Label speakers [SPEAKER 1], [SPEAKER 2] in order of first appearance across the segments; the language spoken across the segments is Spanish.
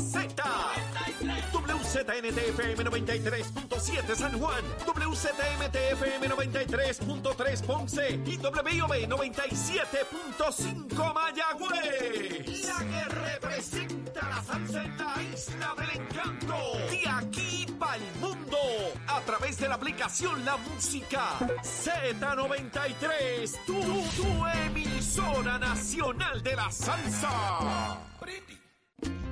[SPEAKER 1] Z. WZNTFM 93.7 San Juan, WZMTFM 93.3 Ponce y WIOB 97.5 Mayagüez. La que representa la salsa en la isla del encanto. De aquí para el mundo. A través de la aplicación La Música Z93. Tu, tu emisora nacional de la salsa.
[SPEAKER 2] Y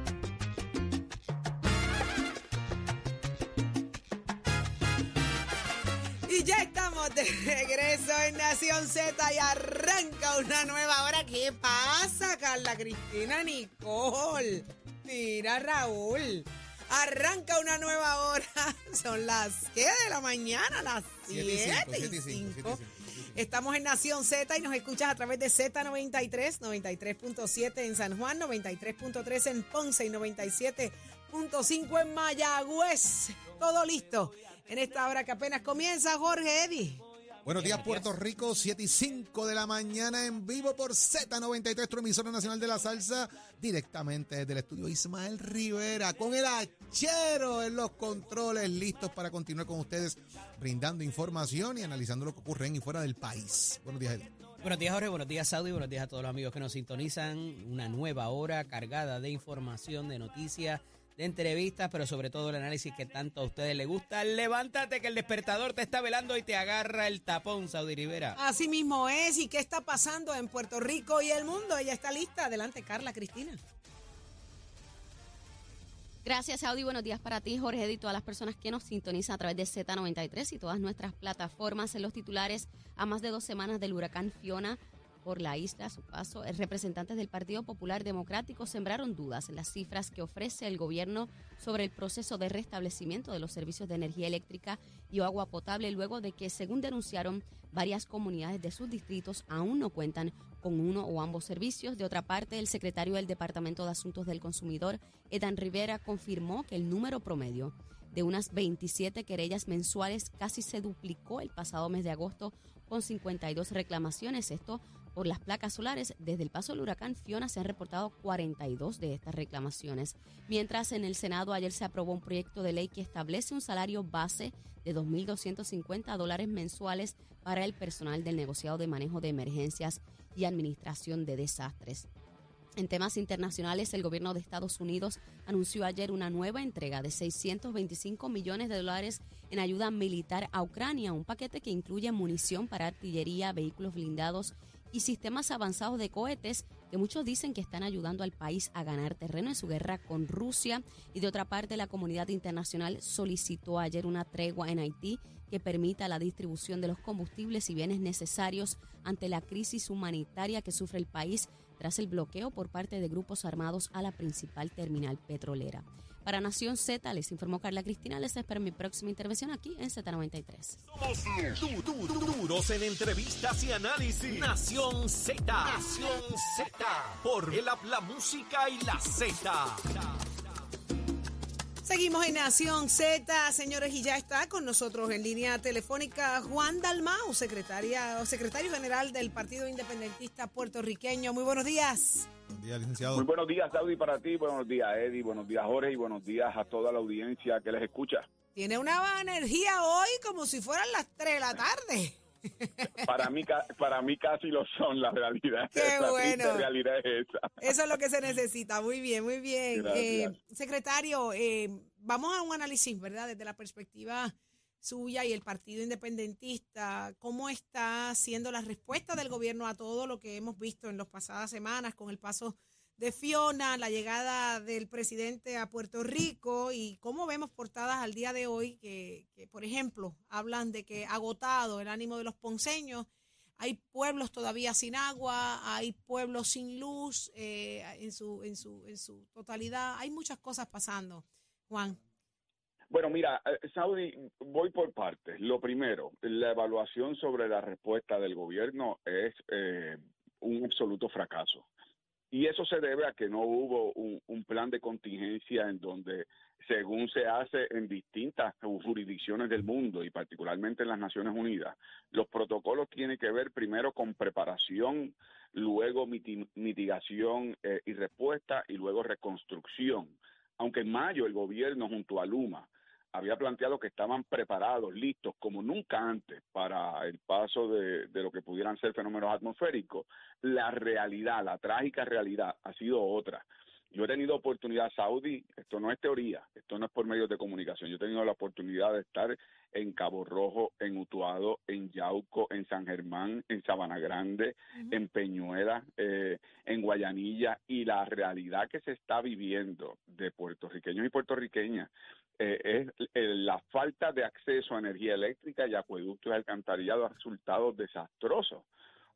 [SPEAKER 2] ya estamos de regreso en Nación Z y arranca una nueva hora. ¿Qué pasa, Carla Cristina Nicole? Mira, Raúl. Arranca una nueva hora. Son las ¿qué de la mañana? Las 7 y 5. Estamos en Nación Z y nos escuchas a través de Z93, 93.7 en San Juan, 93.3 en Ponce y 97.5 en Mayagüez. Todo listo en esta hora que apenas comienza, Jorge Eddy.
[SPEAKER 3] Buenos días, Puerto Rico, 7 y 5 de la mañana en vivo por Z93, tu emisora nacional de la salsa, directamente desde el estudio Ismael Rivera, con el hachero en los controles, listos para continuar con ustedes, brindando información y analizando lo que ocurre en y fuera del país. Buenos días, Eddie.
[SPEAKER 4] Buenos días, Jorge. Buenos días, Saudi. Buenos días a todos los amigos que nos sintonizan. Una nueva hora cargada de información, de noticias, de entrevistas, pero sobre todo el análisis que tanto a ustedes les gusta. Levántate que el despertador te está velando y te agarra el tapón, Saudi Rivera.
[SPEAKER 2] Así mismo es. ¿Y qué está pasando en Puerto Rico y el mundo? Ella está lista. Adelante, Carla Cristina.
[SPEAKER 5] Gracias, Audi. Buenos días para ti, Jorge, y todas las personas que nos sintonizan a través de Z93 y todas nuestras plataformas en los titulares a más de dos semanas del huracán Fiona por la isla a su paso. Representantes del Partido Popular Democrático sembraron dudas en las cifras que ofrece el gobierno sobre el proceso de restablecimiento de los servicios de energía eléctrica y agua potable luego de que, según denunciaron, varias comunidades de sus distritos aún no cuentan con uno o ambos servicios. De otra parte, el secretario del Departamento de Asuntos del Consumidor, Edan Rivera, confirmó que el número promedio de unas 27 querellas mensuales casi se duplicó el pasado mes de agosto con 52 reclamaciones. Esto por las placas solares. Desde el paso del huracán Fiona se han reportado 42 de estas reclamaciones. Mientras en el Senado ayer se aprobó un proyecto de ley que establece un salario base de 2.250 dólares mensuales para el personal del negociado de manejo de emergencias y administración de desastres. En temas internacionales, el gobierno de Estados Unidos anunció ayer una nueva entrega de 625 millones de dólares en ayuda militar a Ucrania, un paquete que incluye munición para artillería, vehículos blindados y sistemas avanzados de cohetes que muchos dicen que están ayudando al país a ganar terreno en su guerra con Rusia. Y de otra parte, la comunidad internacional solicitó ayer una tregua en Haití que permita la distribución de los combustibles y bienes necesarios ante la crisis humanitaria que sufre el país tras el bloqueo por parte de grupos armados a la principal terminal petrolera. Para Nación Z, les informó Carla Cristina. Les espero mi próxima intervención aquí en Z93.
[SPEAKER 1] Somos du- du- duros en entrevistas y análisis. Nación Z. Nación Z. Por el app, la música y la Z.
[SPEAKER 2] Seguimos en Nación Z, señores, y ya está con nosotros en línea telefónica Juan Dalmau, secretaria, o secretario general del Partido Independentista Puertorriqueño. Muy buenos días.
[SPEAKER 3] Buen día, licenciado.
[SPEAKER 6] Muy buenos días, Saudi, para ti. Buenos días, Eddie. Buenos días, Jorge. Y buenos días a toda la audiencia que les escucha.
[SPEAKER 2] Tiene una energía hoy como si fueran las 3 de la tarde.
[SPEAKER 6] Para mí, para mí casi lo son, la realidad.
[SPEAKER 2] Qué
[SPEAKER 6] la
[SPEAKER 2] bueno.
[SPEAKER 6] realidad es esa.
[SPEAKER 2] Eso es lo que se necesita. Muy bien, muy bien. Eh, secretario, eh, vamos a un análisis, ¿verdad? Desde la perspectiva suya y el Partido Independentista, ¿cómo está siendo la respuesta del gobierno a todo lo que hemos visto en las pasadas semanas con el paso de Fiona, la llegada del presidente a Puerto Rico y cómo vemos portadas al día de hoy que, que, por ejemplo, hablan de que agotado el ánimo de los ponceños, hay pueblos todavía sin agua, hay pueblos sin luz eh, en, su, en, su, en su totalidad, hay muchas cosas pasando. Juan.
[SPEAKER 6] Bueno, mira, eh, Saudi, voy por partes. Lo primero, la evaluación sobre la respuesta del gobierno es eh, un absoluto fracaso. Y eso se debe a que no hubo un, un plan de contingencia en donde, según se hace en distintas jurisdicciones del mundo y particularmente en las Naciones Unidas, los protocolos tienen que ver primero con preparación, luego miti- mitigación eh, y respuesta y luego reconstrucción aunque en mayo el gobierno junto a Luma había planteado que estaban preparados, listos, como nunca antes, para el paso de, de, lo que pudieran ser fenómenos atmosféricos, la realidad, la trágica realidad, ha sido otra. Yo he tenido oportunidad, Saudi, esto no es teoría, esto no es por medios de comunicación, yo he tenido la oportunidad de estar en Cabo Rojo, en Utuado, en Yauco, en San Germán, en Sabana Grande, en Peñuela, eh, en Guayanilla, y la realidad que se está viviendo de puertorriqueños y puertorriqueñas eh, es eh, la falta de acceso a energía eléctrica y acueductos y alcantarillado ha resultado desastroso,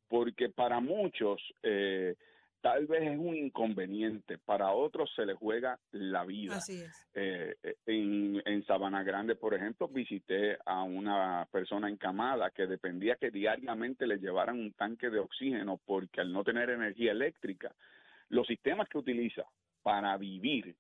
[SPEAKER 6] porque para muchos eh, tal vez es un inconveniente, para otros se les juega la vida.
[SPEAKER 2] Así es.
[SPEAKER 6] Eh, en, en Sabana Grande, por ejemplo, visité a una persona encamada que dependía que diariamente le llevaran un tanque de oxígeno porque al no tener energía eléctrica, los sistemas que utiliza para vivir,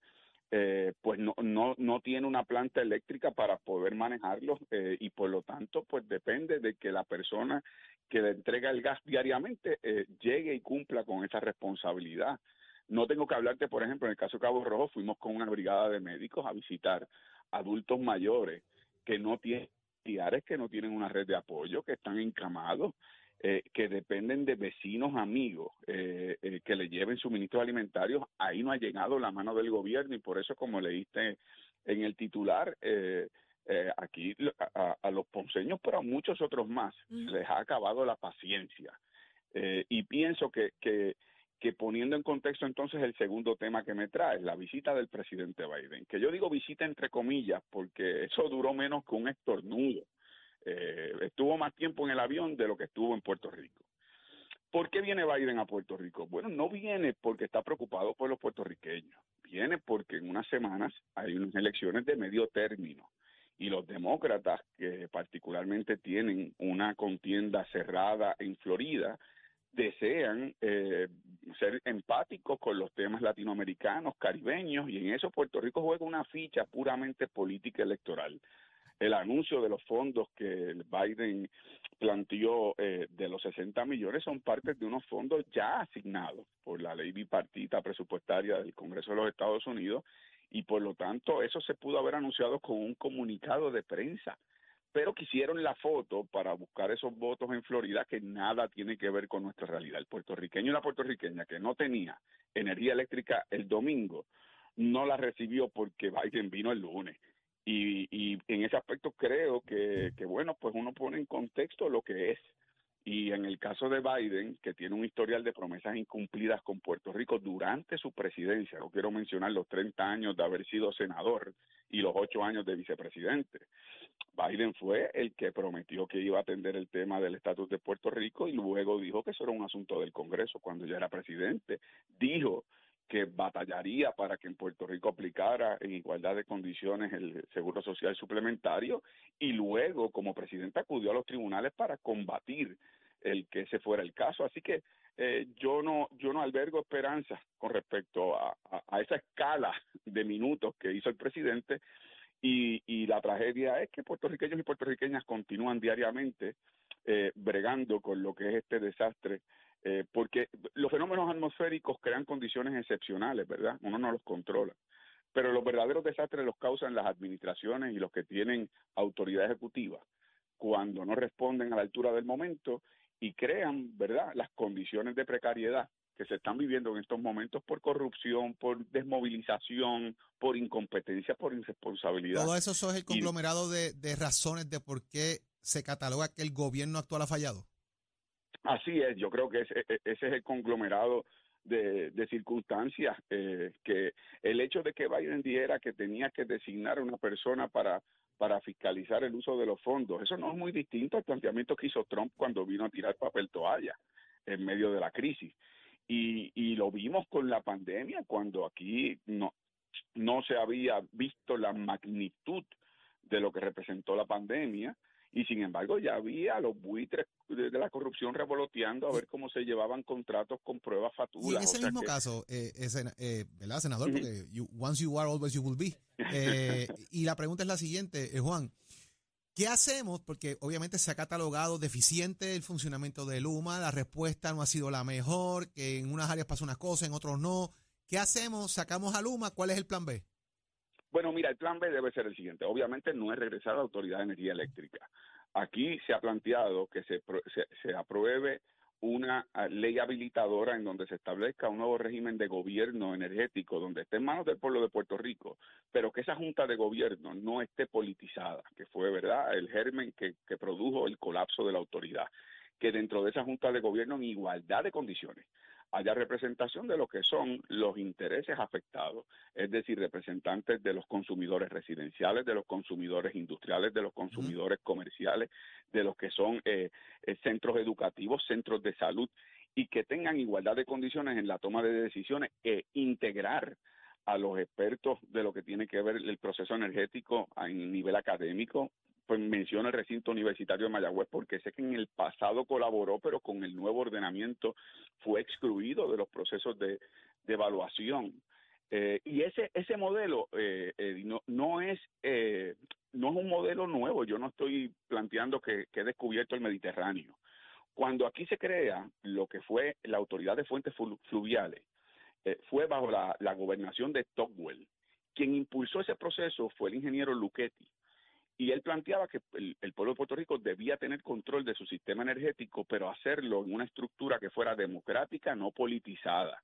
[SPEAKER 6] eh, pues no, no, no tiene una planta eléctrica para poder manejarlos eh, y por lo tanto pues depende de que la persona que le entrega el gas diariamente eh, llegue y cumpla con esa responsabilidad. No tengo que hablarte, por ejemplo, en el caso de Cabo Rojo fuimos con una brigada de médicos a visitar adultos mayores que no tienen que no tienen una red de apoyo, que están encamados, eh, que dependen de vecinos amigos eh, eh, que le lleven suministros alimentarios. Ahí no ha llegado la mano del gobierno y por eso, como leíste en el titular, eh, eh, aquí a, a, los ponceños, pero a muchos otros más, se les ha acabado la paciencia. Eh, y pienso que, que, que poniendo en contexto entonces el segundo tema que me trae, la visita del presidente Biden, que yo digo visita entre comillas porque eso duró menos que un estornudo. Eh, estuvo más tiempo en el avión de lo que estuvo en Puerto Rico. ¿Por qué viene Biden a Puerto Rico? Bueno, no viene porque está preocupado por los puertorriqueños, viene porque en unas semanas hay unas elecciones de medio término y los demócratas, que particularmente tienen una contienda cerrada en Florida, desean eh, ser empáticos con los temas latinoamericanos, caribeños, y en eso Puerto Rico juega una ficha puramente política electoral. El anuncio de los fondos que Biden planteó eh, de los 60 millones son parte de unos fondos ya asignados por la ley bipartita presupuestaria del Congreso de los Estados Unidos y por lo tanto eso se pudo haber anunciado con un comunicado de prensa pero quisieron la foto para buscar esos votos en Florida que nada tiene que ver con nuestra realidad. El puertorriqueño y la puertorriqueña que no tenía energía eléctrica el domingo no la recibió porque Biden vino el lunes. Y, y en ese aspecto creo que, que, bueno, pues uno pone en contexto lo que es. Y en el caso de Biden, que tiene un historial de promesas incumplidas con Puerto Rico durante su presidencia, no quiero mencionar los 30 años de haber sido senador y los 8 años de vicepresidente. Biden fue el que prometió que iba a atender el tema del estatus de Puerto Rico y luego dijo que eso era un asunto del Congreso cuando ya era presidente. Dijo que batallaría para que en Puerto Rico aplicara en igualdad de condiciones el seguro social suplementario y luego como presidente acudió a los tribunales para combatir el que ese fuera el caso. Así que eh, yo no yo no albergo esperanza con respecto a, a, a, esa escala de minutos que hizo el presidente y, y la tragedia es que puertorriqueños y puertorriqueñas continúan diariamente eh, bregando con lo que es este desastre eh, porque los fenómenos atmosféricos crean condiciones excepcionales, ¿verdad? Uno no los controla. Pero los verdaderos desastres los causan las administraciones y los que tienen autoridad ejecutiva cuando no responden a la altura del momento y crean, ¿verdad?, las condiciones de precariedad que se están viviendo en estos momentos por corrupción, por desmovilización, por incompetencia, por irresponsabilidad.
[SPEAKER 3] Todo eso, es el conglomerado y, de, de razones de por qué se cataloga que el gobierno actual ha fallado.
[SPEAKER 6] Así es, yo creo que ese, ese es el conglomerado de, de circunstancias, eh, que el hecho de que Biden dijera que tenía que designar a una persona para, para fiscalizar el uso de los fondos, eso no es muy distinto al planteamiento que hizo Trump cuando vino a tirar papel toalla en medio de la crisis. Y, y lo vimos con la pandemia, cuando aquí no, no se había visto la magnitud de lo que representó la pandemia, y sin embargo ya había los buitres de, de, la corrupción revoloteando a ver cómo se llevaban contratos con pruebas fatulas.
[SPEAKER 3] Y en ese o sea mismo que... caso, eh, ese, eh, ¿verdad, senador? Porque you, once you are, always you will be. Eh, y la pregunta es la siguiente, eh, Juan. ¿Qué hacemos? Porque obviamente se ha catalogado deficiente el funcionamiento de Luma, la respuesta no ha sido la mejor, que en unas áreas pasa unas cosas, en otros no. ¿Qué hacemos? ¿Sacamos a Luma? ¿Cuál es el plan B?
[SPEAKER 6] Bueno, mira, el plan B debe ser el siguiente. Obviamente no es regresar a la Autoridad de Energía Eléctrica. Aquí se ha planteado que se, se, se apruebe una ah, ley habilitadora en donde se establezca un nuevo régimen de gobierno energético donde esté en manos del pueblo de Puerto Rico, pero que esa junta de gobierno no esté politizada, que fue verdad el germen que, que produjo el colapso de la autoridad, que dentro de esa junta de gobierno en igualdad de condiciones haya representación de lo que son los intereses afectados, es decir, representantes de los consumidores residenciales, de los consumidores industriales, de los consumidores comerciales, de los que son eh, eh, centros educativos, centros de salud, y que tengan igualdad de condiciones en la toma de decisiones e integrar a los expertos de lo que tiene que ver el proceso energético a nivel académico, pues menciono el recinto universitario de Mayagüez porque sé que en el pasado colaboró, pero con el nuevo ordenamiento fue excluido de los procesos de, evaluación. Eh, y ese ese modelo eh, eh, no, no es no es un modelo nuevo. Yo no estoy planteando que, que he descubierto el Mediterráneo. Cuando aquí se crea lo que fue la autoridad de fuentes fluviales, fue bajo la, la gobernación de Tocqueville. Quien impulsó ese proceso fue el ingeniero Luchetti y él planteaba que el, pueblo de Puerto Rico debía tener control de su sistema energético, pero hacerlo en una estructura que fuera democrática, no politizada.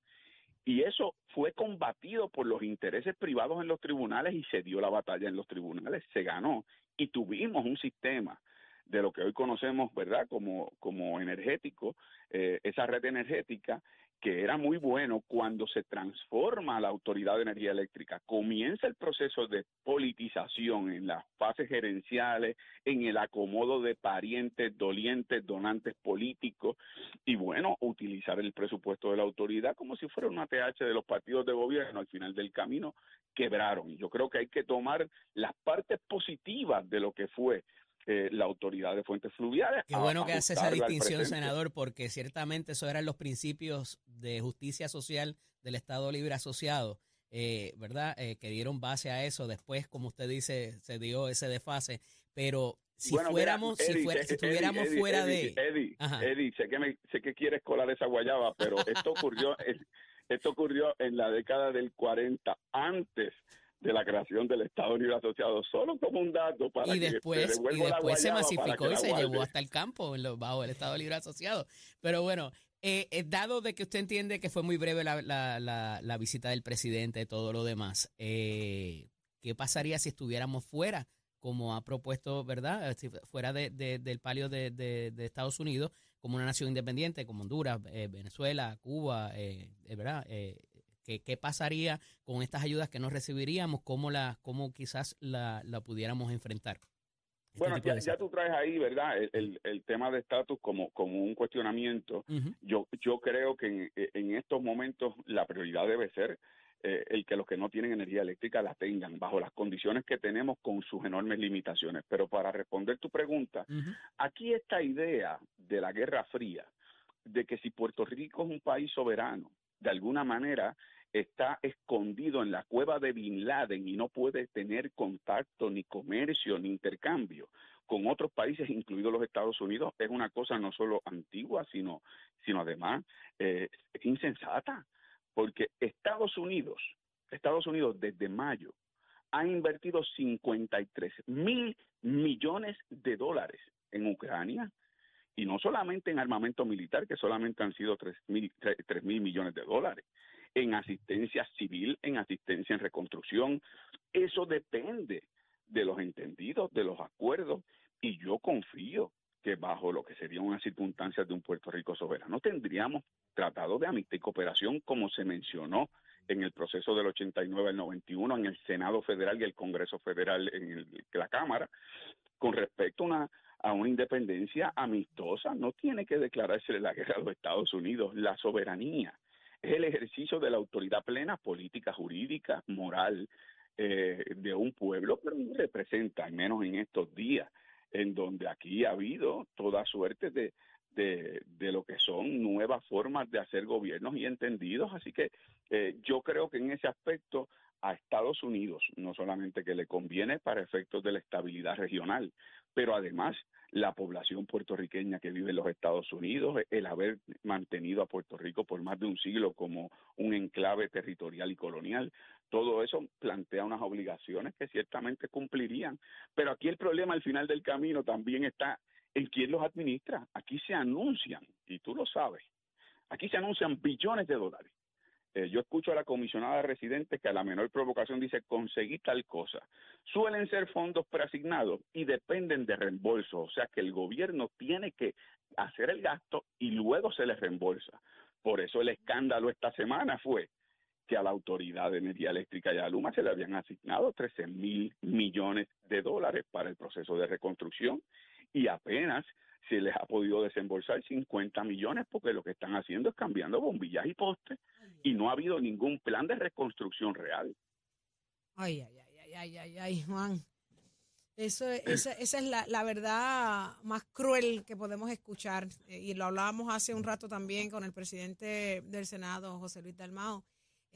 [SPEAKER 6] Y eso fue combatido por los intereses privados en los tribunales y se dio la batalla en los tribunales, se ganó y tuvimos un sistema de lo que hoy conocemos, ¿verdad?, como, como energético, eh, esa red energética que era muy bueno cuando se transforma la Autoridad de Energía Eléctrica, comienza el proceso de politización en las fases gerenciales, en el acomodo de parientes, dolientes, donantes políticos, y bueno, utilizar el presupuesto de la autoridad como si fuera una TH de los partidos de gobierno al final del camino, quebraron. Yo creo que hay que tomar las partes positivas de lo que fue eh, la autoridad de fuentes fluviales.
[SPEAKER 4] Qué bueno que hace esa distinción, senador, porque ciertamente esos eran los principios de justicia social del Estado Libre Asociado, eh, ¿verdad? Eh, que dieron base a eso. Después, como usted dice, se dio ese desfase. Pero si fuéramos, si, fuera, si estuviéramos fuera de...
[SPEAKER 6] Eddie, Eddie, sé que, me, sé que quieres colar esa guayaba, pero esto ocurrió, esto ocurrió en la década del 40, antes de la creación del Estado Libre Asociado, solo como un dato para
[SPEAKER 4] y después, se y después se masificó y se llevó hasta el campo en bajo el Estado Libre Asociado. Pero bueno, eh, eh, dado de que usted entiende que fue muy breve la, la, la, visita del presidente y todo lo demás, eh, ¿qué pasaría si estuviéramos fuera? como ha propuesto, ¿verdad? Si fuera de, del palio de, de, Estados Unidos, como una nación independiente, como Honduras, Venezuela, Cuba, ¿verdad? ¿Qué, pasaría con estas ayudas que nos recibiríamos? ¿Cómo, la, cómo quizás la, la pudiéramos enfrentar?
[SPEAKER 6] Este bueno, ya, tú traes ahí, ¿verdad? El, el, tema de estatus como, como un cuestionamiento. yo, yo creo que en, en, estos momentos la prioridad debe ser eh, el que los que no tienen energía eléctrica la tengan bajo las condiciones que tenemos con sus enormes limitaciones. Pero para responder tu pregunta, aquí esta idea de la Guerra Fría, de que si Puerto Rico es un país soberano, de alguna manera está escondido en la cueva de Bin Laden y no puede tener contacto, ni comercio, ni intercambio con otros países, incluidos los Estados Unidos, es una cosa no solo antigua, sino, sino además eh, insensata, porque Estados Unidos, Estados Unidos desde mayo ha invertido 53 mil millones de dólares en Ucrania, y no solamente en armamento militar, que solamente han sido 3 mil, 3 mil millones de dólares, en asistencia civil, en asistencia en reconstrucción. Eso depende de los entendidos, de los acuerdos, y yo confío que bajo lo que serían unas circunstancias de un Puerto Rico soberano tendríamos tratado de amistad y cooperación como se mencionó en el proceso del 89 al 91 en el Senado Federal y el Congreso Federal en la Cámara con respecto a una independencia amistosa. No tiene que declararse la guerra a los Estados Unidos. La soberanía es el ejercicio de la autoridad plena política, jurídica, moral eh, de un pueblo, pero no representa, al menos en estos días, en donde aquí ha habido toda suerte de, de, de, lo que son nuevas formas de hacer gobiernos y entendidos. Así que eh, yo creo que en ese aspecto a Estados Unidos no solamente que le conviene para efectos de la estabilidad regional, pero además la población puertorriqueña que vive en los Estados Unidos, el haber mantenido a Puerto Rico por más de un siglo como un enclave territorial y colonial, todo eso plantea unas obligaciones que ciertamente cumplirían. Pero aquí el problema al final del camino también está en quién los administra. Aquí se anuncian, y tú lo sabes, aquí se anuncian billones de dólares. Eh, yo escucho a la comisionada residente que a la menor provocación dice conseguí tal cosa. Suelen ser fondos preasignados y dependen de reembolso, o sea que el gobierno tiene que hacer el gasto y luego se les reembolsa. Por eso el escándalo esta semana fue que a la Autoridad de Energía Eléctrica y a Luma se le habían asignado 13 mil millones de dólares para el proceso de reconstrucción y apenas se les ha podido desembolsar 50 millones porque lo que están haciendo es cambiando bombillas y postes y no ha habido ningún plan de reconstrucción real.
[SPEAKER 2] Ay, ay, ay, ay, ay, ay, Juan. Eso, esa, esa es la, la, verdad más cruel que podemos escuchar. Eh, y lo hablábamos hace un rato también con el presidente del Senado, José Luis Dalmao.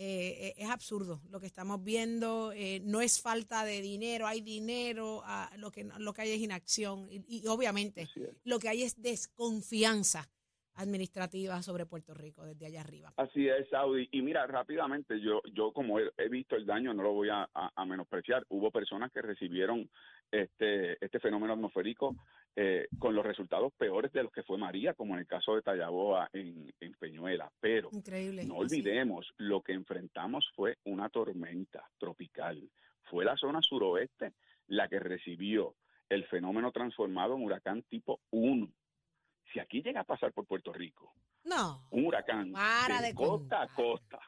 [SPEAKER 2] Eh, es absurdo lo que estamos viendo. Eh, no es falta de dinero, hay dinero, ah, lo, que, lo que hay es inacción. Y, y obviamente lo que hay es desconfianza administrativa sobre Puerto Rico desde allá arriba.
[SPEAKER 6] Así es, Saudi. Y mira, rápidamente, yo, yo como he, he visto el daño, no lo voy a, a, a, menospreciar. Hubo personas que recibieron este, este fenómeno atmosférico eh, con los resultados peores de los que fue María, como en el caso de Tallaboa en, en Peñuela. Pero
[SPEAKER 2] Increíble,
[SPEAKER 6] no olvidemos, sí. lo que enfrentamos fue una tormenta tropical. Fue la zona suroeste la que recibió el fenómeno transformado en huracán tipo 1 si aquí llega a pasar por Puerto Rico,
[SPEAKER 2] no,
[SPEAKER 6] un huracán
[SPEAKER 2] para
[SPEAKER 6] de,
[SPEAKER 2] de
[SPEAKER 6] costa a costa,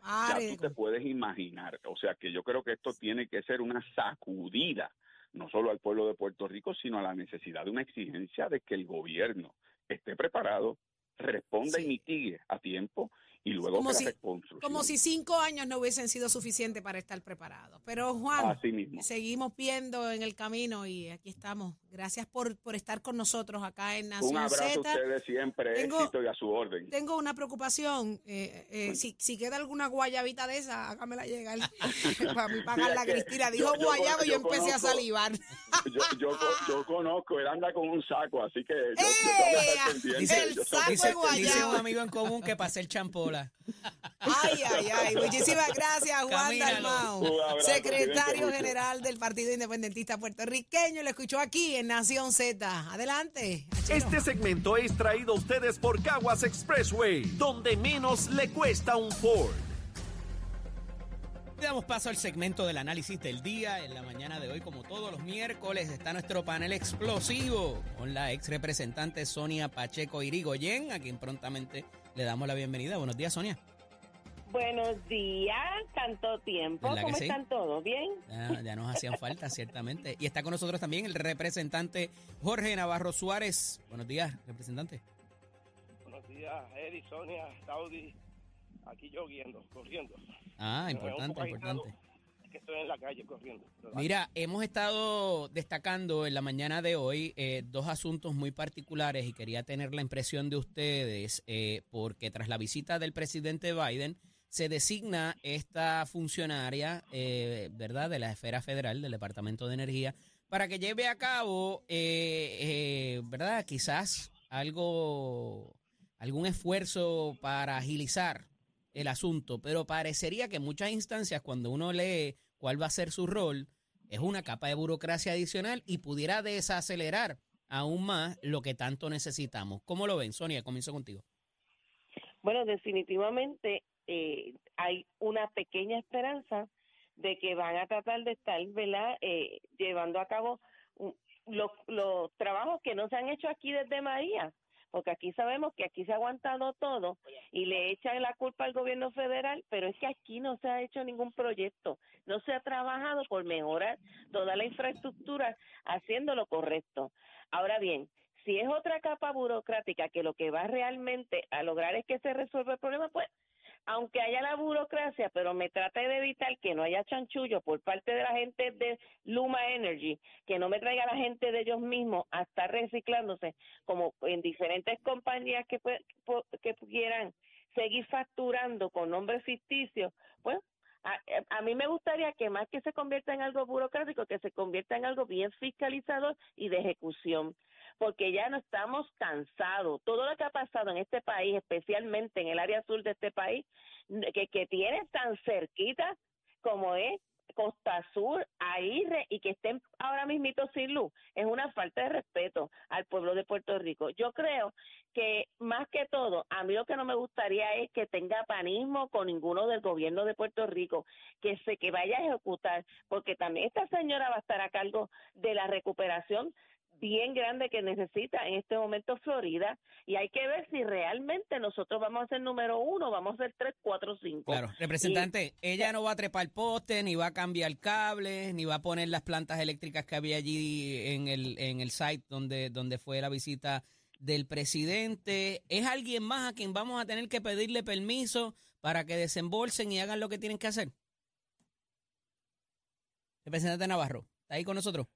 [SPEAKER 2] para
[SPEAKER 6] ya tú te puedes imaginar. O sea que yo creo que esto tiene que ser una sacudida, no solo al pueblo de Puerto Rico, sino a la necesidad de una exigencia de que el gobierno esté preparado, responda
[SPEAKER 2] Sí.
[SPEAKER 6] y mitigue a tiempo y luego
[SPEAKER 2] Como
[SPEAKER 6] que
[SPEAKER 2] si-
[SPEAKER 6] la reconstrucción.
[SPEAKER 2] como si cinco años no hubiesen sido suficientes para estar preparados. Pero Juan,
[SPEAKER 6] Así mismo.
[SPEAKER 2] seguimos viendo en el camino y aquí estamos. Gracias por, por estar con nosotros acá en
[SPEAKER 6] Un
[SPEAKER 2] Nación
[SPEAKER 6] abrazo a ustedes siempre,
[SPEAKER 2] Tengo-
[SPEAKER 6] éxito y a su orden.
[SPEAKER 2] Tengo una preocupación. eh, eh, si, si queda alguna guayabita de esa, hágamela llegar. para mí pagar la Cristina.
[SPEAKER 6] yo-
[SPEAKER 2] Dijo
[SPEAKER 6] yo
[SPEAKER 2] guayabo y yo
[SPEAKER 6] conozco-
[SPEAKER 2] empecé a salivar.
[SPEAKER 6] Yo, yo, co- yo conozco, él anda con un saco, así que yo, yo
[SPEAKER 2] ¡Eh!
[SPEAKER 6] tengo que
[SPEAKER 2] Dice-
[SPEAKER 6] tengo
[SPEAKER 2] saco
[SPEAKER 4] dice,
[SPEAKER 2] de
[SPEAKER 4] dice un amigo en común que para hacer
[SPEAKER 2] Ay, ay, ay. Muchísimas gracias, Juan
[SPEAKER 6] abrazo,
[SPEAKER 2] secretario general del Partido Independentista Puertorriqueño. Lo escuchó aquí en Nación Z. Adelante. Achero.
[SPEAKER 1] Este segmento es traído a ustedes por Caguas Expressway, donde menos le cuesta un Ford.
[SPEAKER 4] Damos paso al segmento del análisis del día. En la mañana de hoy, como todos los miércoles, está nuestro panel explosivo con la ex representante Sonia Pacheco Irigoyen, a quien prontamente le damos la bienvenida. Buenos días, Sonia.
[SPEAKER 7] Buenos días, tanto tiempo.
[SPEAKER 4] ¿Verdad
[SPEAKER 7] ¿Cómo
[SPEAKER 4] sí?
[SPEAKER 7] están todos? ¿Bien?
[SPEAKER 4] Ya, ya nos hacían falta, ciertamente. Y está con nosotros también el representante Jorge Navarro Suárez. Buenos días, representante.
[SPEAKER 8] Buenos días, Eddie, Sonia, Saudi. Aquí yo guiando, corriendo.
[SPEAKER 4] Ah, importante, importante.
[SPEAKER 8] Que estoy en la calle corriendo.
[SPEAKER 4] Mira, hemos estado destacando en la mañana de hoy eh, dos asuntos muy particulares y quería tener la impresión de ustedes eh, porque tras la visita del presidente Biden se designa esta funcionaria, eh, ¿verdad?, de la esfera federal del Departamento de Energía para que lleve a cabo, ¿verdad?, quizás algo, algún esfuerzo para agilizar el asunto, pero parecería que en muchas instancias cuando uno lee cuál va a ser su rol, es una capa de burocracia adicional y pudiera desacelerar aún más lo que tanto necesitamos. ¿Cómo lo ven, Sonia? Comienzo contigo.
[SPEAKER 7] Bueno, definitivamente eh, hay una pequeña esperanza de que van a tratar de estar, ¿verdad?, eh, llevando a cabo los, los trabajos que no se han hecho aquí desde María, porque aquí sabemos que aquí se ha aguantado todo y le echan la culpa al gobierno federal, pero es que aquí no se ha hecho ningún proyecto, no se ha trabajado por mejorar toda la infraestructura haciendo lo correcto. Ahora bien, si es otra capa burocrática que lo que va realmente a lograr es que se resuelva el problema, pues aunque haya la burocracia, pero me trate de evitar que no haya chanchullo por parte de la gente de Luma Energy, que no me traiga la gente de ellos mismos a estar reciclándose, como en diferentes compañías que, que pudieran seguir facturando con nombres ficticios, pues a, a mí me gustaría que más que se convierta en algo burocrático, que se convierta en algo bien fiscalizador y de ejecución, porque ya no estamos cansados. Todo lo que ha pasado en este país, especialmente en el área sur de este país, que, que tiene tan cerquita como es Costa Sur, Aire y que estén ahora mismito sin luz, es una falta de respeto al pueblo de Puerto Rico. Yo creo que más que todo, a mí lo que no me gustaría es que tenga panismo con ninguno del gobierno de Puerto Rico, que se que vaya a ejecutar, porque también esta señora va a estar a cargo de la recuperación bien grande que necesita en este momento Florida y hay que ver si realmente nosotros vamos a ser número uno, vamos a ser tres, cuatro, cinco.
[SPEAKER 4] Claro, representante, ella no va a trepar poste, ni va a cambiar cables, ni va a poner las plantas eléctricas que había allí en el, en el site donde, donde fue la visita del presidente. ¿Es alguien más a quien vamos a tener que pedirle permiso para que desembolsen y hagan lo que tienen que hacer? Representante Navarro, ¿está ahí con nosotros?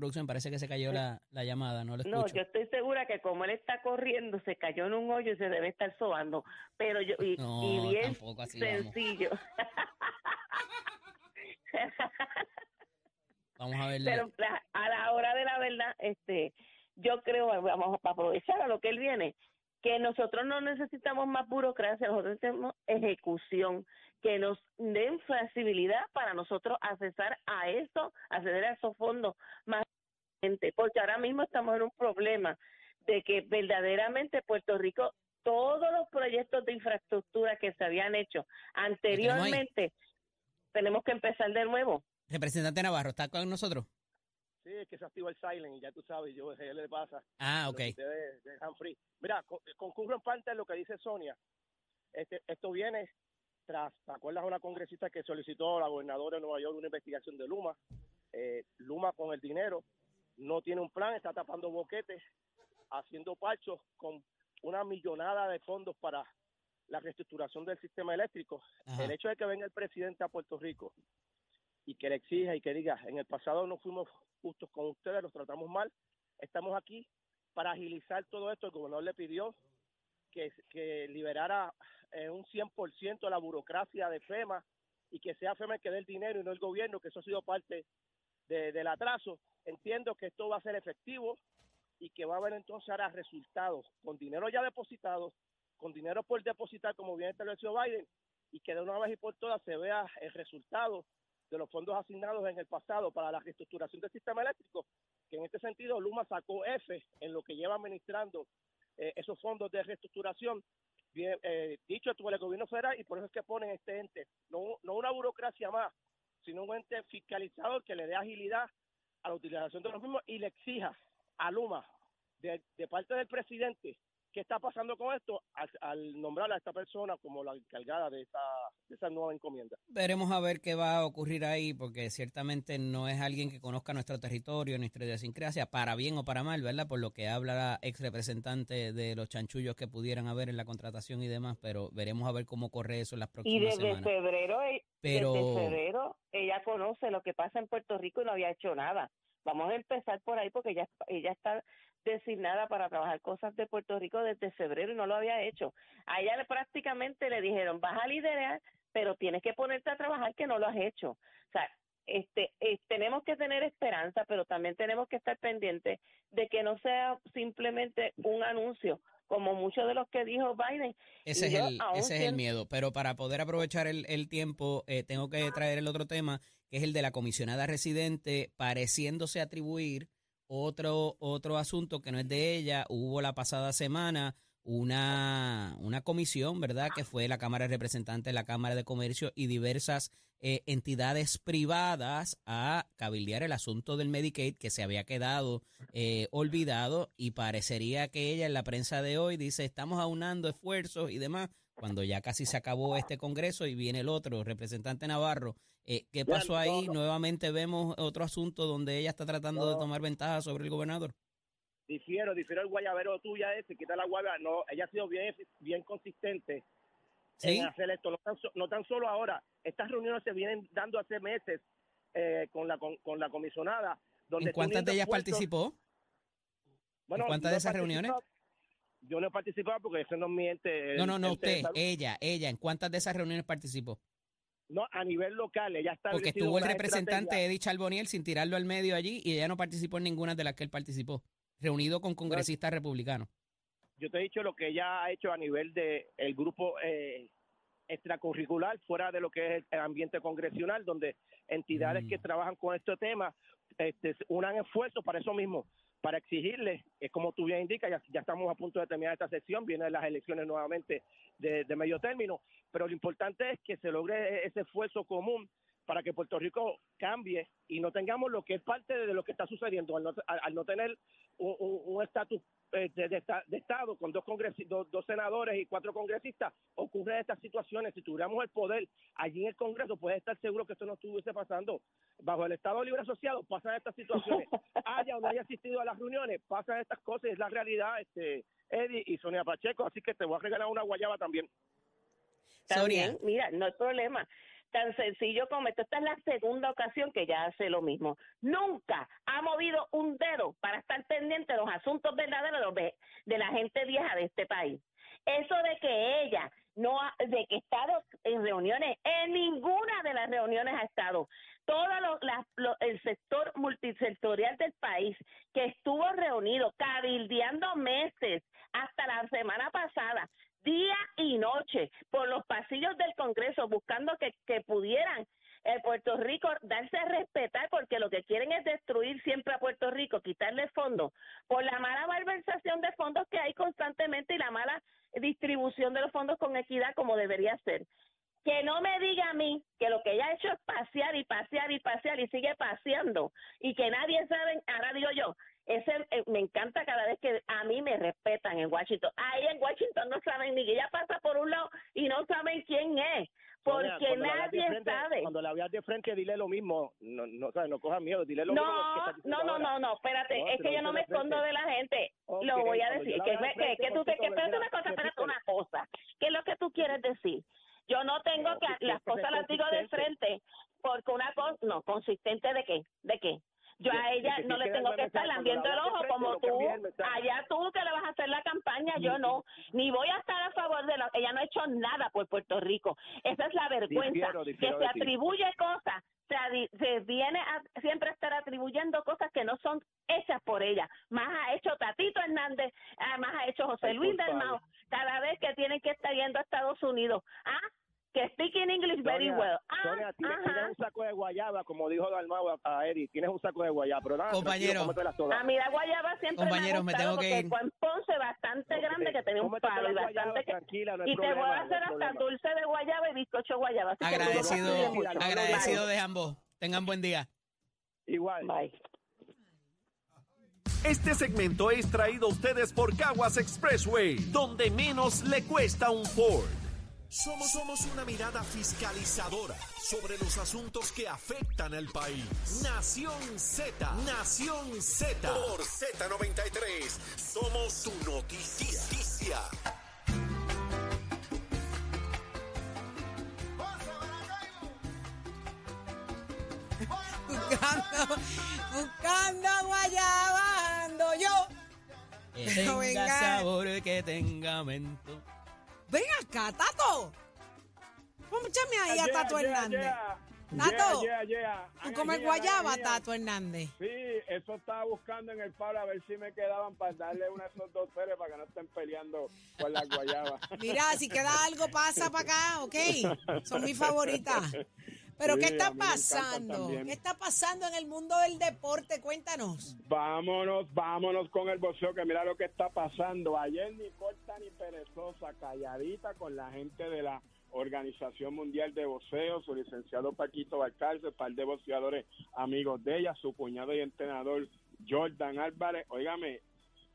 [SPEAKER 4] Producción, parece que se cayó la, la llamada, no lo escucho.
[SPEAKER 7] No, yo estoy segura que como él está corriendo, se cayó en un hoyo y se debe estar sobando. Pero yo, y,
[SPEAKER 4] No,
[SPEAKER 7] y bien
[SPEAKER 4] tampoco así vamos.
[SPEAKER 7] sencillo.
[SPEAKER 4] Vamos a ver.
[SPEAKER 7] Pero la- a la hora de la verdad, este, yo creo, vamos a aprovechar a lo que él viene, que nosotros no necesitamos más burocracia, nosotros necesitamos ejecución, que nos den flexibilidad para nosotros accesar a eso, acceder a esos fondos más gente, porque ahora mismo estamos en un problema de que verdaderamente Puerto Rico todos los proyectos de infraestructura que se habían hecho anteriormente tenemos que empezar de nuevo.
[SPEAKER 4] Representante Navarro, ¿está con nosotros?
[SPEAKER 8] Sí, es que se activa el silent y ya tú sabes, yo ¿qué le pasa?
[SPEAKER 4] Ah, ok.
[SPEAKER 8] Ustedes dejan free. Mira, co- concurro en parte en lo que dice Sonia. Este, esto viene tras, ¿te acuerdas una congresista que solicitó a la gobernadora de Nueva York una investigación de Luma? Eh, Luma con el dinero no tiene un plan, está tapando boquetes, haciendo pachos con una millonada de fondos para la reestructuración del sistema eléctrico.
[SPEAKER 4] Ajá.
[SPEAKER 8] El hecho de que venga el presidente a Puerto Rico y que le exija y que diga, en el pasado no fuimos justos con ustedes, los tratamos mal, estamos aquí para agilizar todo esto. El gobernador le pidió que, que liberara eh, un 100% de la burocracia de FEMA y que sea FEMA el que dé el dinero y no el gobierno, que eso ha sido parte de- del atraso. Entiendo que esto va a ser efectivo y que va a haber entonces ahora resultados con dinero ya depositado, con dinero por depositar, como bien estableció Biden, y que de una vez y por todas se vea el resultado de los fondos asignados en el pasado para la reestructuración del sistema eléctrico, que en este sentido Luma sacó F en lo que lleva administrando eh, esos fondos de reestructuración, eh, dicho por el gobierno federal, y por eso es que ponen este ente, no, no una burocracia más, sino un ente fiscalizador que le dé agilidad a la utilización de los mismos y le exija a Luma, de, de parte del presidente, qué está pasando con esto al, al nombrar a esta persona como la encargada de esa, de esa nueva encomienda.
[SPEAKER 4] Veremos a ver qué va a ocurrir ahí, porque ciertamente no es alguien que conozca nuestro territorio, nuestra idiosincrasia, para bien o para mal, ¿verdad? Por lo que habla la ex representante de los chanchullos que pudieran haber en la contratación y demás, pero veremos a ver cómo corre eso en las
[SPEAKER 7] Y
[SPEAKER 4] próximas
[SPEAKER 7] desde
[SPEAKER 4] semanas.
[SPEAKER 7] febrero, e-
[SPEAKER 4] Pero-
[SPEAKER 7] desde febrero, ella conoce lo que pasa en Puerto Rico y no había hecho nada. Vamos a empezar por ahí porque ella, ella está designada para trabajar cosas de Puerto Rico desde febrero y no lo había hecho. A ella prácticamente le dijeron, vas a liderar, pero tienes que ponerte a trabajar que no lo has hecho. O sea, este, eh, tenemos que tener esperanza, pero también tenemos que estar pendientes de que no sea simplemente un anuncio, como muchos de los que dijo Biden.
[SPEAKER 4] Ese es el, ese es el miedo. Pero para poder aprovechar el, el tiempo, eh, tengo que traer el otro tema, que es el de la comisionada residente, pareciéndose atribuir otro, otro asunto que no es de ella. Hubo la pasada semana una, una comisión, ¿verdad? Que fue la Cámara de Representantes, la Cámara de Comercio y diversas eh, entidades privadas a cabildear el asunto del Medicaid que se había quedado eh, olvidado y parecería que ella en la prensa de hoy dice estamos aunando esfuerzos y demás cuando ya casi se acabó este congreso y viene el otro representante Navarro eh, ¿qué pasó ahí? nuevamente vemos otro asunto donde ella está tratando de tomar ventaja sobre el gobernador
[SPEAKER 8] difiero, difiero el guayabero tuya ese, quita la guayaba, no, ella ha sido bien, bien consistente
[SPEAKER 4] ¿Sí?
[SPEAKER 8] en hacer esto, no tan, so- no tan solo ahora, estas reuniones se vienen dando hace meses eh, con, la, con, con la comisionada. Donde
[SPEAKER 4] ¿en cuántas de ellas participó?
[SPEAKER 8] Bueno,
[SPEAKER 4] ¿En cuántas de esas reuniones?
[SPEAKER 8] Yo no he participado porque ese no es mi ente.
[SPEAKER 4] no, no, no, usted, ella, ella, ¿en cuántas de esas reuniones participó?
[SPEAKER 8] No, a nivel local, ella está
[SPEAKER 4] Porque estuvo el representante Eddie Charboniel sin tirarlo al medio allí y ella no participó en ninguna de las que él participó, reunido con congresistas republicanos.
[SPEAKER 8] Yo te he dicho lo que ella ha hecho a nivel de el grupo eh, extracurricular fuera de lo que es el ambiente congresional, donde entidades
[SPEAKER 4] Mm.
[SPEAKER 8] que trabajan con este tema este, unan esfuerzos para eso mismo, para exigirle, es como tú bien indicas, ya, ya estamos a punto de terminar esta sesión, vienen las elecciones nuevamente de, de medio término, pero lo importante es que se logre ese esfuerzo común para que Puerto Rico cambie y no tengamos lo que es parte de lo que está sucediendo al no, al- al no tener un- un un estatus eh, de, de esta- de Estado con dos, congresi- dos, dos senadores y cuatro congresistas, ocurren estas situaciones. Si tuviéramos el poder allí en el Congreso, puedes estar seguro que esto no estuviese pasando. Bajo el Estado Libre Asociado pasan estas situaciones. Haya o no haya asistido a las reuniones, pasan estas cosas. Es la realidad, este Eddie y Sonia Pacheco. Así que te voy a regalar una guayaba también.
[SPEAKER 4] Sonia.
[SPEAKER 7] También, mira, no hay problema. Tan sencillo como esto. Esta es la segunda ocasión que ella hace lo mismo. Nunca ha movido un dedo para estar pendiente de los asuntos verdaderos de, la gente vieja de este país. Eso de que ella no ha, de que ha estado en reuniones, en ninguna de las reuniones ha estado. Todo lo- el sector multisectorial del país que estuvo reunido, cabildeando meses hasta la semana pasada, día y noche por los pasillos del Congreso buscando que, pudieran eh, Puerto Rico darse a respetar porque lo que quieren es destruir siempre a Puerto Rico, quitarle fondos por la mala malversación de fondos que hay constantemente y la mala distribución de los fondos con equidad como debería ser. Que no me diga a mí que lo que ella ha hecho es pasear y pasear y pasear y sigue paseando y que nadie sabe, ahora digo yo, ese eh, me encanta cada vez que a mí me respetan en Washington. Ahí en Washington no saben ni que ella pasa por un lado y no saben quién es, porque
[SPEAKER 8] Sonia,
[SPEAKER 7] nadie
[SPEAKER 8] frente-
[SPEAKER 7] sabe.
[SPEAKER 8] Cuando la veas de frente, dile lo mismo. No, no, sabes, no cojas miedo, dile lo mismo. que
[SPEAKER 7] No,
[SPEAKER 8] diciendo
[SPEAKER 7] no, no, no, no, espérate,
[SPEAKER 8] No,
[SPEAKER 7] es que yo no me
[SPEAKER 8] frente.
[SPEAKER 7] escondo de la gente. Lo voy a decir. Que, me- que,
[SPEAKER 8] frente,
[SPEAKER 7] que tú te, que espérate una cosa, espérate una cosa. ¿Qué es lo que tú quieres decir? Yo no tengo que las cosas las digo de frente porque una cosa, no, consistente de qué, de qué. Yo a ella no le tengo que estar lambiendo el ojo como tú, allá tú que le vas a hacer la campaña, yo no, ni voy a estar a favor de la, ella no ha hecho nada por Puerto Rico, esa es la vergüenza,
[SPEAKER 8] Difiero, difiero
[SPEAKER 7] que se atribuye cosas, se, viene a siempre a estar atribuyendo cosas que no son hechas por ella, más ha hecho Tatito Hernández, ah, más ha hecho José Luis del. Mao, cada vez que tienen que estar yendo a Estados Unidos, ah, que speaking English very
[SPEAKER 8] Sonia,
[SPEAKER 7] well, ah,
[SPEAKER 8] Sonia, tienes, un saco de guayaba, como dijo Dalmau a, a Eddie, tienes un saco de guayaba, pero nada,
[SPEAKER 4] Compañero.
[SPEAKER 7] A mí la guayaba siempre
[SPEAKER 4] Compañeros, me
[SPEAKER 7] me ha
[SPEAKER 4] tengo
[SPEAKER 7] gustado
[SPEAKER 4] que
[SPEAKER 7] porque
[SPEAKER 4] ir.
[SPEAKER 7] fue en Ponce bastante grande que tenía un palo y bastante que...
[SPEAKER 8] tranquila, no hay
[SPEAKER 7] Y te voy a
[SPEAKER 8] no
[SPEAKER 7] hacer hasta
[SPEAKER 8] problema.
[SPEAKER 7] dulce de guayaba y bizcocho guayaba. así que tú
[SPEAKER 4] Agradecido,
[SPEAKER 7] no
[SPEAKER 4] agradecido de ambos. Tengan buen día.
[SPEAKER 8] Igual.
[SPEAKER 7] Bye.
[SPEAKER 1] Este segmento es traído a ustedes por Caguas Expressway, donde menos le cuesta un Ford. Somos, somos una mirada fiscalizadora sobre los asuntos que afectan al país. Nación Z, Nación Z. Por Z93, somos tu noticia.
[SPEAKER 2] Buscando, buscando guayaba ando yo.
[SPEAKER 4] Que tenga
[SPEAKER 2] venga.
[SPEAKER 4] sabor, que tenga mento.
[SPEAKER 2] Ven acá, Tato. Pónchame ahí a Tato Hernández. Tato,
[SPEAKER 9] Yeah, yeah, yeah.
[SPEAKER 2] ¿Tú comes guayaba. Tato Hernández?
[SPEAKER 9] Sí, eso estaba buscando en el palo a ver si me quedaban para darle una de esos dos seres para que no estén peleando por las guayabas.
[SPEAKER 2] Mira, si queda algo, pasa para acá, ¿ok? Son mis favoritas. Pero,
[SPEAKER 9] Sí,
[SPEAKER 2] ¿qué está pasando? ¿Qué está pasando en el mundo del deporte? Cuéntanos.
[SPEAKER 9] Vámonos, vámonos con el boxeo, que mira lo que está pasando. Ayer Nicole Tani Perezosa, calladita con la gente de la Organización Mundial de Boxeo, su licenciado Paquito Balcarce, un par de boxeadores amigos de ella, su cuñado y entrenador Jordan Álvarez. Óigame,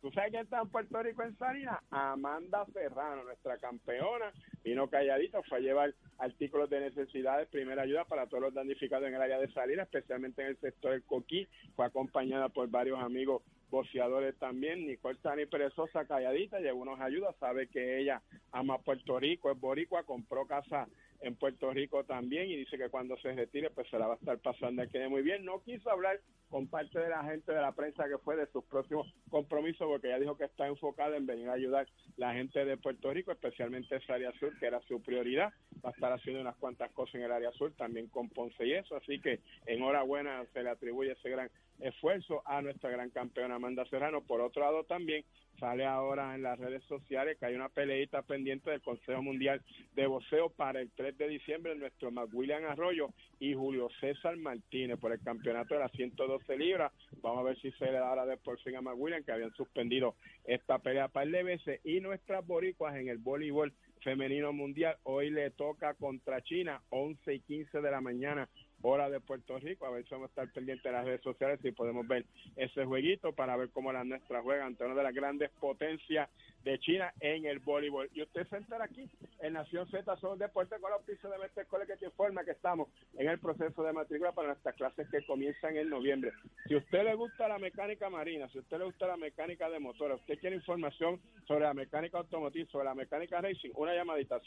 [SPEAKER 9] ¿tú sabes quién está en Puerto Rico en Salinas? Amanda Serrano, nuestra campeona, vino calladita, fue a llevar artículos de necesidades, primera ayuda para todos los damnificados en el área de Salinas, especialmente en el sector del Coquí, fue acompañada por varios amigos boxeadores también. Nicole Tani Perezosa, calladita, llevó unos ayudas, sabe que ella ama Puerto Rico, es boricua, compró casa en Puerto Rico también y dice que cuando se retire pues se la va a estar pasando aquí muy bien. No quiso hablar con parte de la gente de la prensa que fue de sus próximos compromisos porque ella dijo que está enfocada en venir a ayudar la gente de Puerto Rico, especialmente esa área sur que era su prioridad. Va a estar haciendo unas cuantas cosas en el área sur, también con Ponce y eso, así que enhorabuena se le atribuye ese gran esfuerzo a nuestra gran campeona Amanda Serrano. Por otro lado también Sale ahora en las redes sociales que hay una peleita pendiente del Consejo Mundial de Boxeo para el 3 de diciembre. Nuestro McWilliam Arroyo y Julio César Martínez por el campeonato de las 112 libras. Vamos a ver si se le da ahora de por fin a McWilliam, que habían suspendido esta pelea para el veces. Y nuestras boricuas en el voleibol femenino mundial. Hoy le toca contra China, 11 y 15 de la mañana hora de Puerto Rico. A ver si vamos a estar pendientes de las redes sociales y podemos ver ese jueguito para ver cómo las nuestras juegan ante una de las grandes potencias de China en el voleibol. Y usted se entera aquí en Nación Z son Deportes con la oficio de Mestre que te informa que estamos en el proceso de matrícula para nuestras clases que comienzan en noviembre. Si usted le gusta la mecánica marina, si usted le gusta la mecánica de motores, usted quiere información sobre la mecánica automotriz, sobre la mecánica racing, una llamadita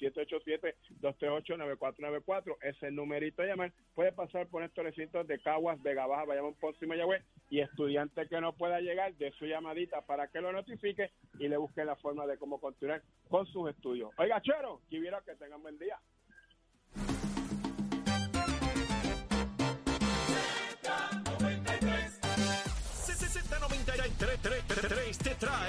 [SPEAKER 9] 787-238-9494, ese numerito de llamar, puede pasar por estos recintos de Caguas, Vega Baja, Bayamón, Ponce y Mayagüez, y estudiante que no pueda llegar, de su llamadita para que lo notifique y le busque la forma de cómo continuar con sus estudios. Oiga, Chero, quiero que tengan buen día.
[SPEAKER 1] Z93 te trae